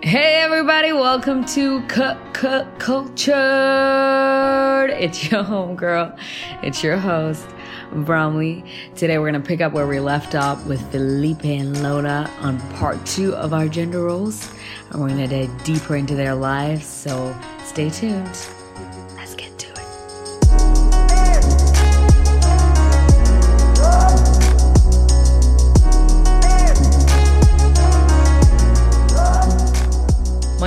Hey everybody, welcome to Cultured. It's your homegirl. It's your host, Bromley. Today we're gonna pick up where we left off with Felipe and Lola on part two of our gender roles. And we're gonna dive deeper into their lives, so stay tuned.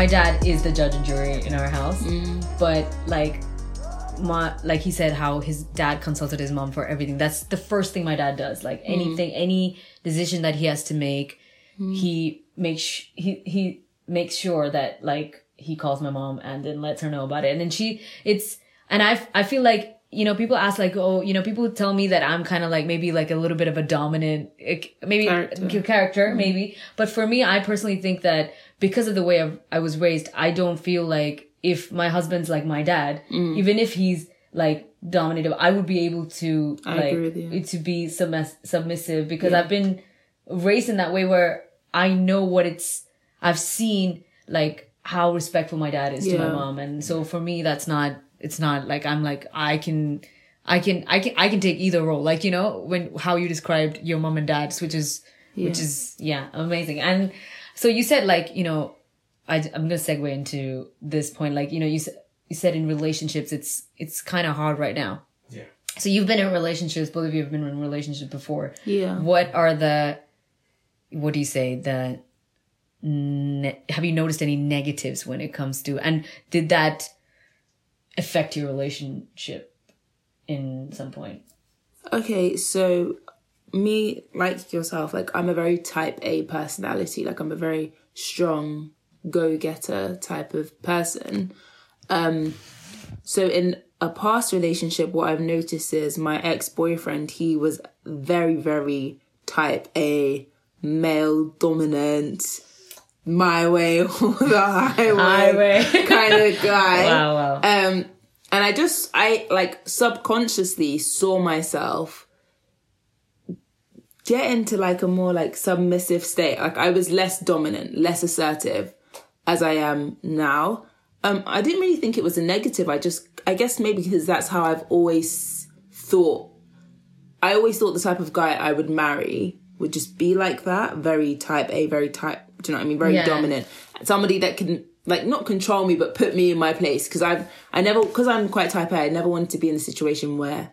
My dad is the judge and jury in our house, mm. but like my like he said how his dad consulted his mom for everything. That's the first thing my dad does. Like mm. anything, any decision that he has to make, mm. he makes sh- he he makes sure that like he calls my mom and then lets her know about it. And then she it's and I I feel like you know people ask like oh you know people tell me that I'm kind of like maybe like a little bit of a dominant maybe Character. character maybe but for me i personally think that because of the way I've, i was raised i don't feel like if my husband's like my dad Mm. even if he's like dominated i would be able to I like agree with you. to be submiss- submissive because i've been raised in that way where i know what it's i've seen like how respectful my dad is to my mom and so for me that's not it's not like i'm like i can I can, I can, I can take either role. Like, you know, when, how you described your mom and dad's, which is, which is, yeah, amazing. And so you said like, you know, I, I'm going to segue into this point. Like, you know, you said, you said in relationships, it's, it's kind of hard right now. Yeah. So you've been in relationships, both of you have been in relationships before. Yeah. What are the, what do you say? The, ne- have you noticed any negatives when it comes to, and did that affect your relationship in some point? Okay, so me, like yourself, like I'm a very type A personality. Like I'm a very strong go getter type of person. Um, so in a past relationship, what I've noticed is my ex boyfriend, he was very, very type A, male dominant, my way or the highway, Highway. kind of guy. Wow, wow. Um, and I just, I like subconsciously saw myself get into like a more like submissive state. Like I was less dominant, less assertive as I am now. Um, I didn't really think it was a negative. I just, I guess maybe because that's how I've always thought. I always thought the type of guy I would marry would just be like that, very type A, very type. Do you know what I mean? Very Yeah. dominant. Somebody that can like not control me, but put me in my place. Because I've, I never, because I'm quite type A. I never wanted to be in a situation where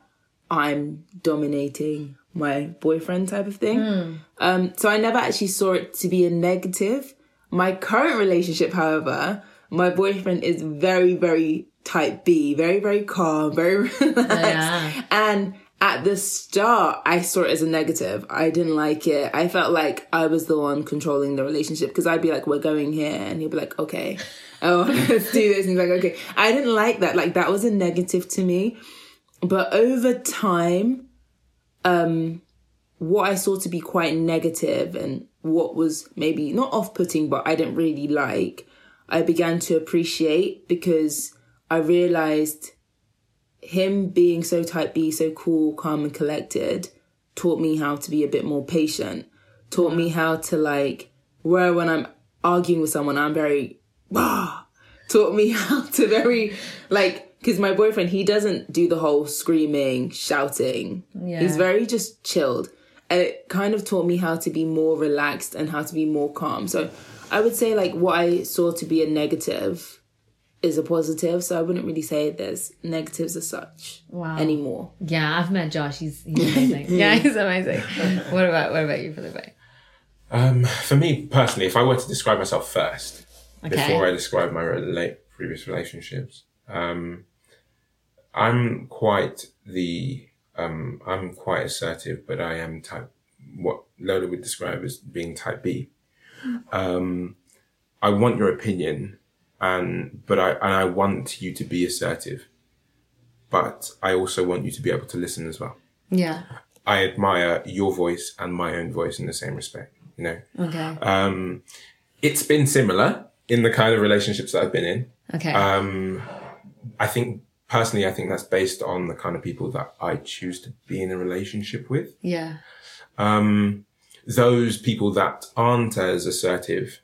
I'm dominating my boyfriend type of thing. Um, so I never actually saw it to be a negative. My current relationship, however, my boyfriend is very, very type B, very, very calm, very relaxed. Yeah. And at the start, I saw it as a negative. I didn't like it. I felt like I was the one controlling the relationship because I'd be like, we're going here. And he'd be like, okay. Oh, let's do this. And he's like, okay. I didn't like that. Like, that was a negative to me. But over time, um, what I saw to be quite negative and what was maybe not off putting, but I didn't really like, I began to appreciate because I realized him being so type B, so cool, calm, and collected taught me how to be a bit more patient, taught me how to like, where when I'm arguing with someone, I'm very, ah, taught me how to very, like, because my boyfriend, he doesn't do the whole screaming, shouting. Yeah. He's very just chilled. And it kind of taught me how to be more relaxed and how to be more calm. So I would say, like, what I saw to be a negative is a positive. So I wouldn't really say there's negatives as such Wow. anymore. Yeah, I've met Josh. He's, he's amazing. yeah, he's amazing. What about what about you, Felipe? Um, for me personally, if I were to describe myself first Okay. before I describe my rela- previous relationships, um, I'm quite the um, I'm quite assertive, but I am type what Lola would describe as being type B. Um, I want your opinion, and but I and I want you to be assertive, but I also want you to be able to listen as well. Yeah. I admire your voice and my own voice in the same respect. You know, Okay. um, it's been similar in the kind of relationships that I've been in. okay. Um, I think personally, I think that's based on the kind of people that I choose to be in a relationship with. yeah. Um, those people that aren't as assertive,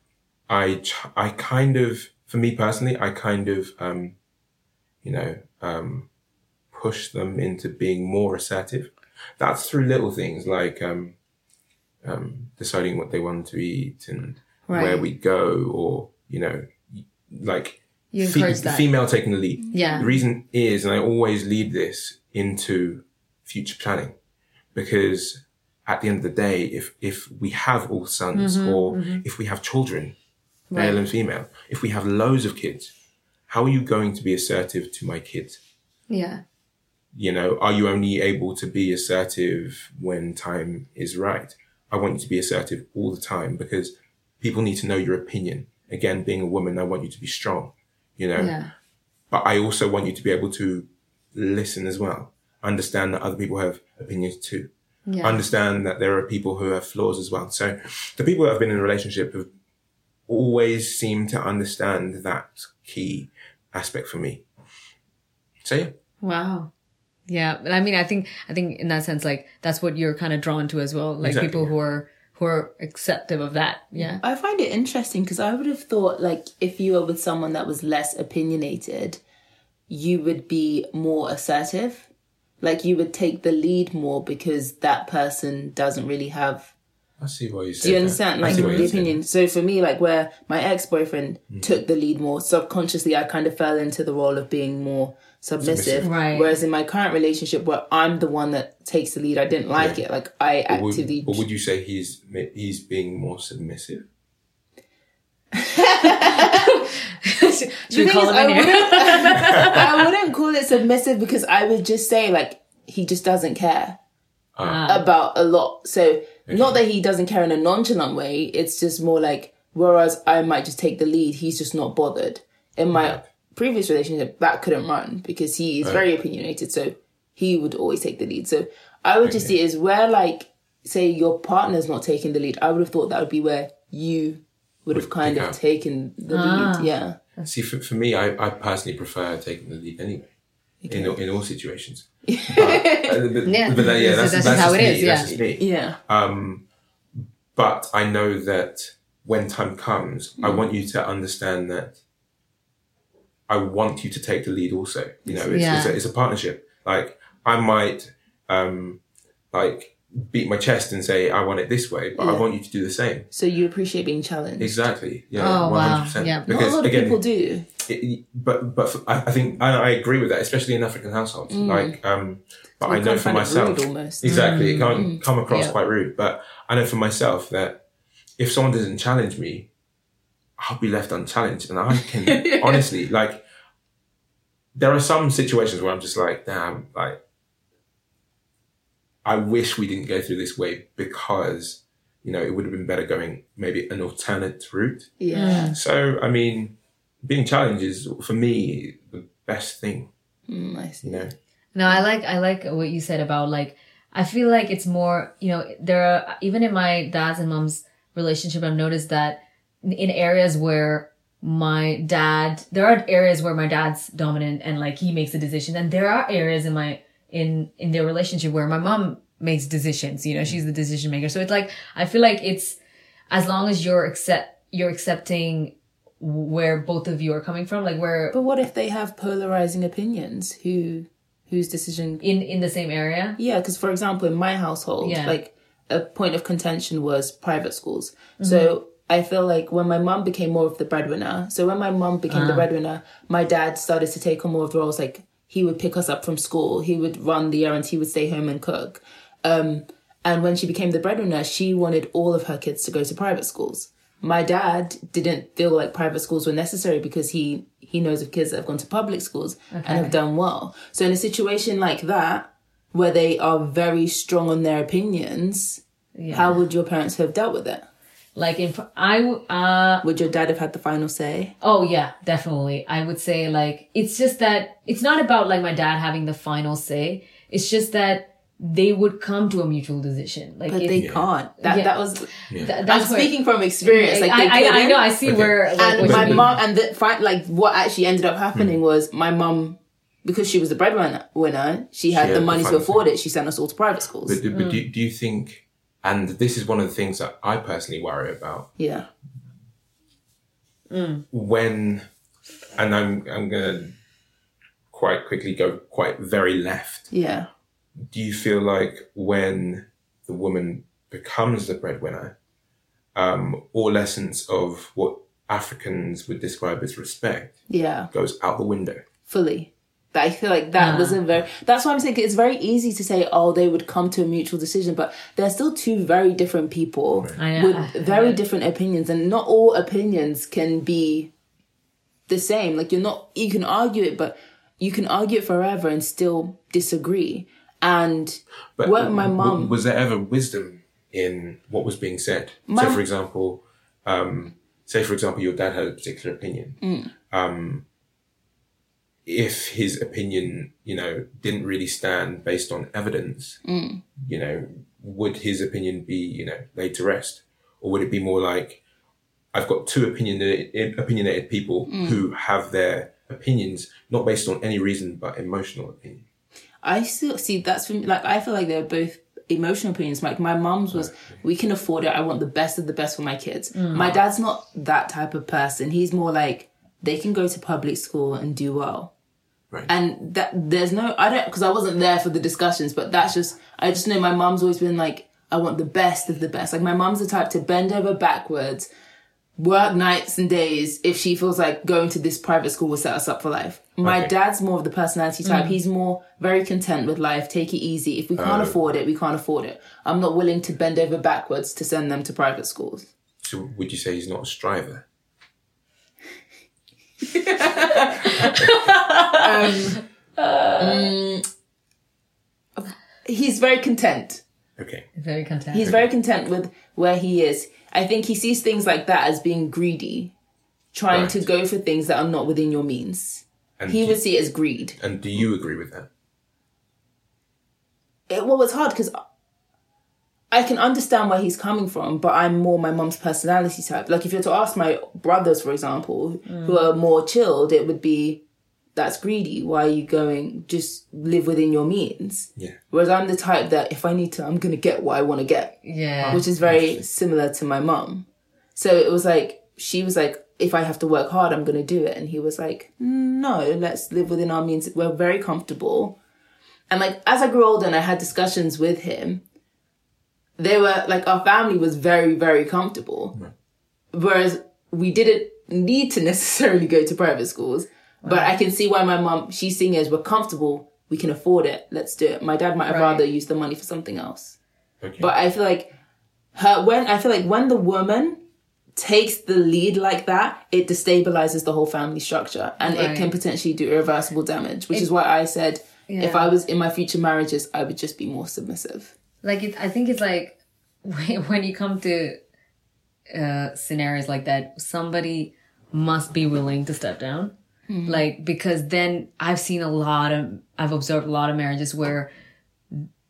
I ch- I kind of for me personally, I kind of um, you know um, push them into being more assertive. That's through little things like um, um, deciding what they want to eat and where we go, or you know, like You fe- encourage that. female taking the lead. Yeah. The reason is, and I always lead this into future planning, because at the end of the day, if if we have all sons Mm-hmm, or if we have children, male and female, if we have loads of kids, how are you going to be assertive to my kids? Yeah. You know, are you only able to be assertive when time is right? I want you to be assertive all the time because people need to know your opinion. Again, being a woman, I want you to be strong, you know, Yeah. but I also want you to be able to listen as well. Understand that other people have opinions too. Yeah. Understand that there are people who have flaws as well. So the people that have been in a relationship have always seemed to understand that key aspect for me. So yeah. Wow. Yeah, but I mean, I think I think in that sense, like that's what you're kind of drawn to as well, like Exactly, people yeah. who are who are acceptive of that. Yeah. I find it interesting because I would have thought like if you were with someone that was less opinionated, you would be more assertive. Like you would take the lead more because that person doesn't really have I see what you say. Do you understand? Like the opinion. So for me, like where my ex boyfriend Mm. took the lead more subconsciously, I kind of fell into the role of being more submissive. Submissive. Right. Whereas in my current relationship, where I'm the one that takes the lead, I didn't like it. Like I But would, actively. but would you say he's he's being more submissive? Should we call thing him I here? wouldn't- I wouldn't call it submissive because I would just say like he just doesn't care Ah. about a lot. So not that he doesn't care in a nonchalant way. It's just more like whereas I might just take the lead, he's just not bothered. In my Right. previous relationship, that couldn't run because he is very opinionated. So he would always take the lead. So I would just see it as where like say your partner's not taking the lead. I would have thought that would be where you would have kind of up. taken the Ah. lead. Yeah. See, for, for me, I, I personally prefer taking the lead anyway, in, all- in all situations. But, uh, but, Yeah. but that- yeah, So that's, that's that's how just it me, is, That's yeah. just me. Yeah. Um, but I know that when time comes, I want you to understand that I want you to take the lead also. You know, it's, Yeah. it's, a, it's a partnership. Like, I might, um, like, beat my chest and say, I want it this way, but I want you to do the same. So you appreciate being challenged. Exactly. Yeah. Oh, wow. 100%. Yeah. Not a Not a lot of again, people do. It, but but for, I, I think I, I agree with that, especially in African households. Like, um, but I know for find it myself, rude almost. exactly, it can come across Yeah. quite rude. But I know for myself that if someone doesn't challenge me, I'll be left unchallenged, and I can honestly like. There are some situations where I'm just like, damn, like, I wish we didn't go through this way because, you know, it would have been better going maybe an alternate route. Yeah. Mm. So, I mean, being challenged is for me the best thing, Mm, I see. you know. No, I like I like what you said about like I feel like it's more you know there are even in my dad's and mom's relationship I've noticed that in areas where my dad there are areas where my dad's dominant and like he makes a decision and there are areas in my in in their relationship where my mom makes decisions you know she's the decision maker so it's like I feel like it's as long as you're accept you're accepting where both of you are coming from like where But what if they have polarizing opinions? Who whose decision? in in the same area Yeah, because for example, in my household, Yeah. like a point of contention was private schools. Mm-hmm. So I feel like when my mom became more of the breadwinner, so when my mom became Ah. the breadwinner, my dad started to take on more of the roles. Like he would pick us up from school, he would run the errands, he would stay home and cook. Um, and when she became the breadwinner, she wanted all of her kids to go to private schools. My dad didn't feel like private schools were necessary because he he knows of kids that have gone to public schools and have done well. So in a situation like that, where they are very strong on their opinions, how would your parents have dealt with it? like in I uh Would your dad have had the final say? Oh yeah, definitely. I would say like it's just that it's not about like my dad having the final say. It's just that they would come to a mutual decision. Like But it- they can't. That Yeah. that was. th- I'm where- speaking from experience. Like they I, I, I know. I see Okay. where. Like, and my mom and the fi- like what actually ended up happening was my mom because she was the breadwinner winner she had had the the money to afford it she sent us all to private schools But, Mm. do, do you think, and this is one of the things that I personally worry about, yeah when, and I'm I'm gonna quite quickly go quite very left. Yeah. Do you feel like when the woman becomes the breadwinner, um, all essence of what Africans would describe as respect Yeah. goes out the window? fully. I feel like that was a very. That's why I'm saying it's very easy to say, oh, they would come to a mutual decision, but they're still two very different people I know. with very different opinions, and not all opinions can be the same. Like you're not, you can argue it, but you can argue it forever and still disagree. And But What my mum- was there ever wisdom in what was being said? My- so, for example, um, say for example, your dad had a particular opinion. Mm. Um, if his opinion, you know, didn't really stand based on evidence, Mm. you know, would his opinion be, you know, laid to rest, or would it be more like, I've got two opinionated, opinionated people Mm. who have their opinions not based on any reason but emotional opinion. I still see that's for me. Like I feel like they're both emotional opinions. Like my mom's was, we can afford it. I want the best of the best for my kids. Mm. My dad's not that type of person. He's more like they can go to public school and do well. Right. And that there's no, I don't, because I wasn't there for the discussions, but that's just, I just know my mom's always been like, I want the best of the best. Like my mom's the type to bend over backwards, work nights and days if she feels like going to this private school will set us up for life. My Okay. dad's more of the personality type. Mm. He's more very content with life, take it easy. If we can't oh. afford it, we can't afford it. I'm not willing to bend over backwards to send them to private schools. So, would you say he's not a striver? Um, mm, he's very content. Okay. Very content. He's very content with where he is. I think he sees things like that as being greedy, trying Right. to go for things that are not within your means. And He do, would see it as greed. and do you agree with that? It, well, it's hard because I can understand where he's coming from, but I'm more my mom's personality type. Like if you're to ask my brothers, for example, who mm. are more chilled, it would be that's greedy. Why are you going? Just live within your means. Yeah. Whereas I'm the type that if I need to, I'm gonna get what I want to get. yeah. which is very similar to my mum. So it was like she was like, if I have to work hard, I'm gonna do it, and he was like, no, let's live within our means. We're very comfortable, and like as I grew older and I had discussions with him, they were like our family was very very comfortable, whereas we didn't need to necessarily go to private schools. But I can see why my mom, she's seeing it as we're comfortable, we can afford it, let's do it. My dad might have Right. rather use the money for something else. Okay. But I feel like her when I feel like when the woman takes the lead like that, it destabilizes the whole family structure and it can potentially do irreversible damage. Which is why I said if I was in my future marriages, I would just be more submissive. like it, I think it's like when, when you come to uh, scenarios like that, somebody must be willing to step down. Like because then I've seen a lot of I've observed a lot of marriages where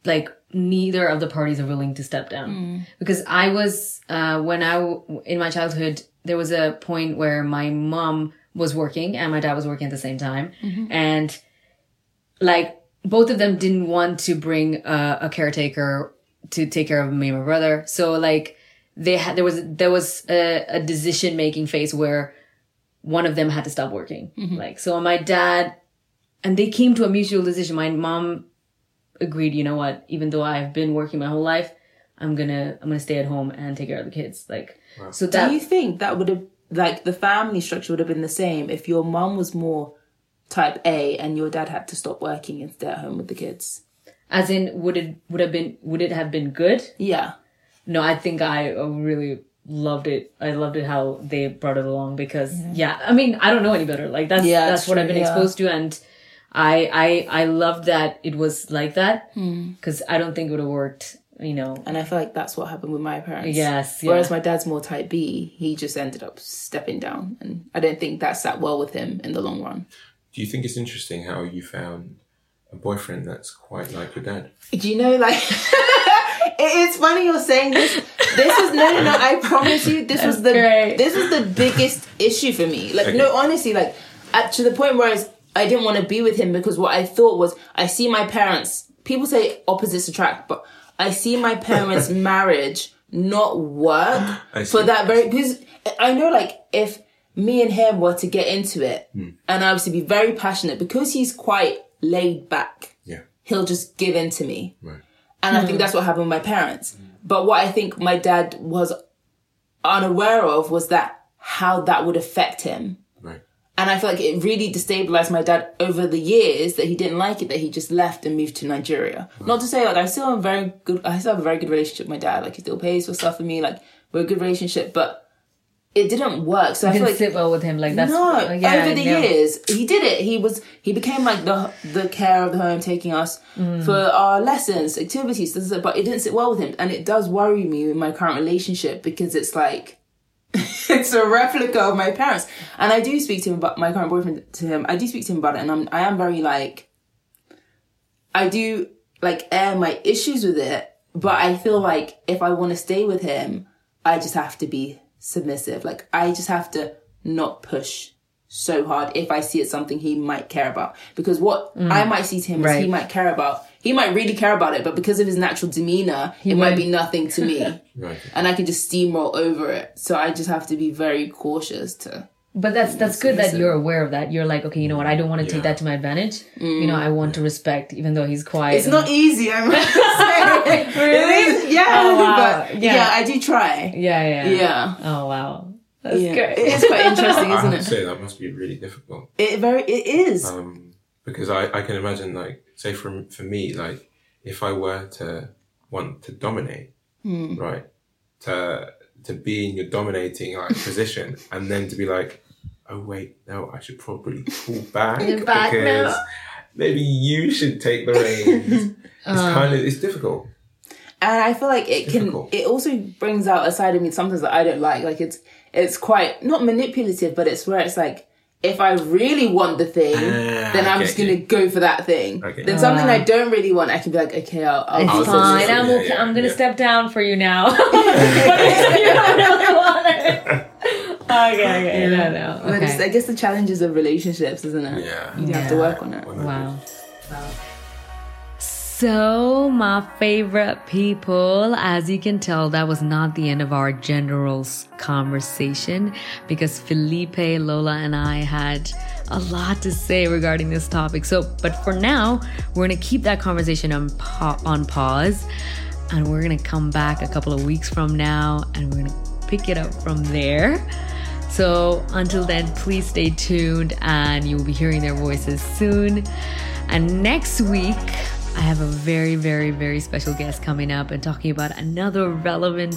like neither of the parties are willing to step down. Because I was uh, when I w- in my childhood there was a point where my mom was working and my dad was working at the same time. And like both of them didn't want to bring uh, a caretaker to take care of me and my brother. So like they had there was there was a, a decision making phase where one of them had to stop working. Mm-hmm. Like so my dad and they came to a mutual decision. My mom agreed, you know what, even though I've been working my whole life, I'm gonna I'm gonna stay at home and take care of the kids. Like so that Do you think that would have like the family structure would have been the same if your mom was more type A and your dad had to stop working and stay at home with the kids? as in would it would have been would it have been good? Yeah. No, I think I really loved it. I loved it how they brought it along because yeah, I mean, I don't know any better. Like that's Yeah, that's it's what I've been yeah. exposed to and I I I loved that it was like that Hmm. cuz I don't think it would have worked, you know. And I feel like that's what happened with my parents. Yes, yeah. Whereas my dad's more type B, he just ended up stepping down. And I don't think that sat well with him in the long run. Do you think it's interesting how you found a boyfriend that's quite like your dad? Do you know, like, it is funny you're saying this. This was, no, no, no, I promise you, this was the, great. this was the biggest issue for me. Like, no, honestly, like, at, to the point where I, was, I didn't want to be with him because what I thought was, I see my parents, people say opposites attract, but I see my parents' marriage not work for that very, because I know, like, if me and him were to get into it Hmm. and obviously be very passionate because he's quite laid back. Yeah. He'll just give in to me. Right. And I think that's what happened with my parents. But what I think my dad was unaware of was that how that would affect him. Right. And I feel like it really destabilized my dad over the years that he didn't like it, that he just left and moved to Nigeria. Not to say like I still have a very good, I still have a very good relationship with my dad. Like he still pays for stuff for me. Like we're a good relationship, but it didn't work. So I feel Didn't like sit well with him. Like that's no, yeah, over the years, he did it. He was he became like the the care of the home, taking us Mm. for our lessons, activities. it, But it didn't sit well with him, and it does worry me with my current relationship because it's like it's a replica of my parents. And I do speak to him about my current boyfriend to him. I do speak to him about it, and I'm I am very like I do like air my issues with it, but I feel like if I want to stay with him, I just have to be submissive. Like I just have to not push so hard if I see it's something he might care about. Because what I mm. might see to him is he might care about. He might really care about it, but because of his natural demeanor, it might be nothing to me. Right. and I can just steamroll over it. So I just have to be very cautious to But that's that's good that you're aware of that. You're like, okay, you know what? I don't want to take that to my advantage. You know, I want to respect, even though he's quiet. It's not easy, I'm say. Really? It is, yeah. Oh, wow. But Yeah. yeah. I do try. Yeah, yeah, Yeah. Oh wow, that's Yeah. good. It is quite interesting, isn't have to it? say that must be really difficult. It very it is. Um, because I, I can imagine like say for for me like if I were to want to dominate, Hmm. right, to to be in your dominating like position, and then to be like, oh wait, no, I should probably pull back back because now. maybe you should take the reins. it's Uh. kind of it's difficult. and I feel like it can. difficult. It also brings out a side of me sometimes that I don't like. Like it's it's quite not manipulative, but it's where it's like. If I really want the thing, Ah, then I'm I just gonna you. go for that thing. Okay. Then something I don't really want, I can be like, okay, I'll. I'll It's I'll just- fine. I'm yeah, okay. yeah, I'm gonna yeah. step down for you now. but you don't really want it. Okay, okay, no, no. But it's, Okay. I guess the challenges of relationships, isn't it? Yeah. You have to work on it. Wow. So, my favorite people, as you can tell, that was not the end of our general's conversation because Felipe, Lola, and I had a lot to say regarding this topic. So, but for now, we're gonna keep that conversation on, pa- on pause and we're gonna come back a couple of weeks from now and we're gonna pick it up from there. So until then, please stay tuned and you'll be hearing their voices soon. And next week, I have a very, very, very special guest coming up and talking about another relevant,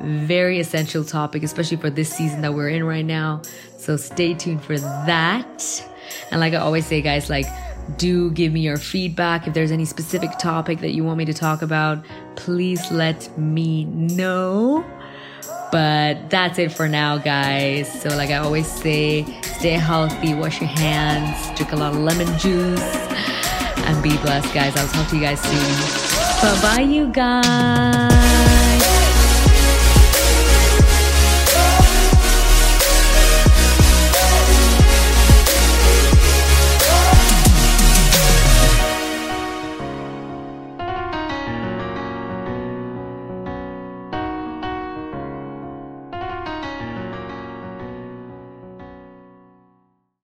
very essential topic, especially for this season that we're in right now. So stay tuned for that. And like I always say, guys, like, do give me your feedback. If there's any specific topic that you want me to talk about, please let me know. But that's it for now, guys. So, like I always say, stay healthy, wash your hands, drink a lot of lemon juice, and be blessed, guys. I'll talk to you guys soon. Bye bye, you guys.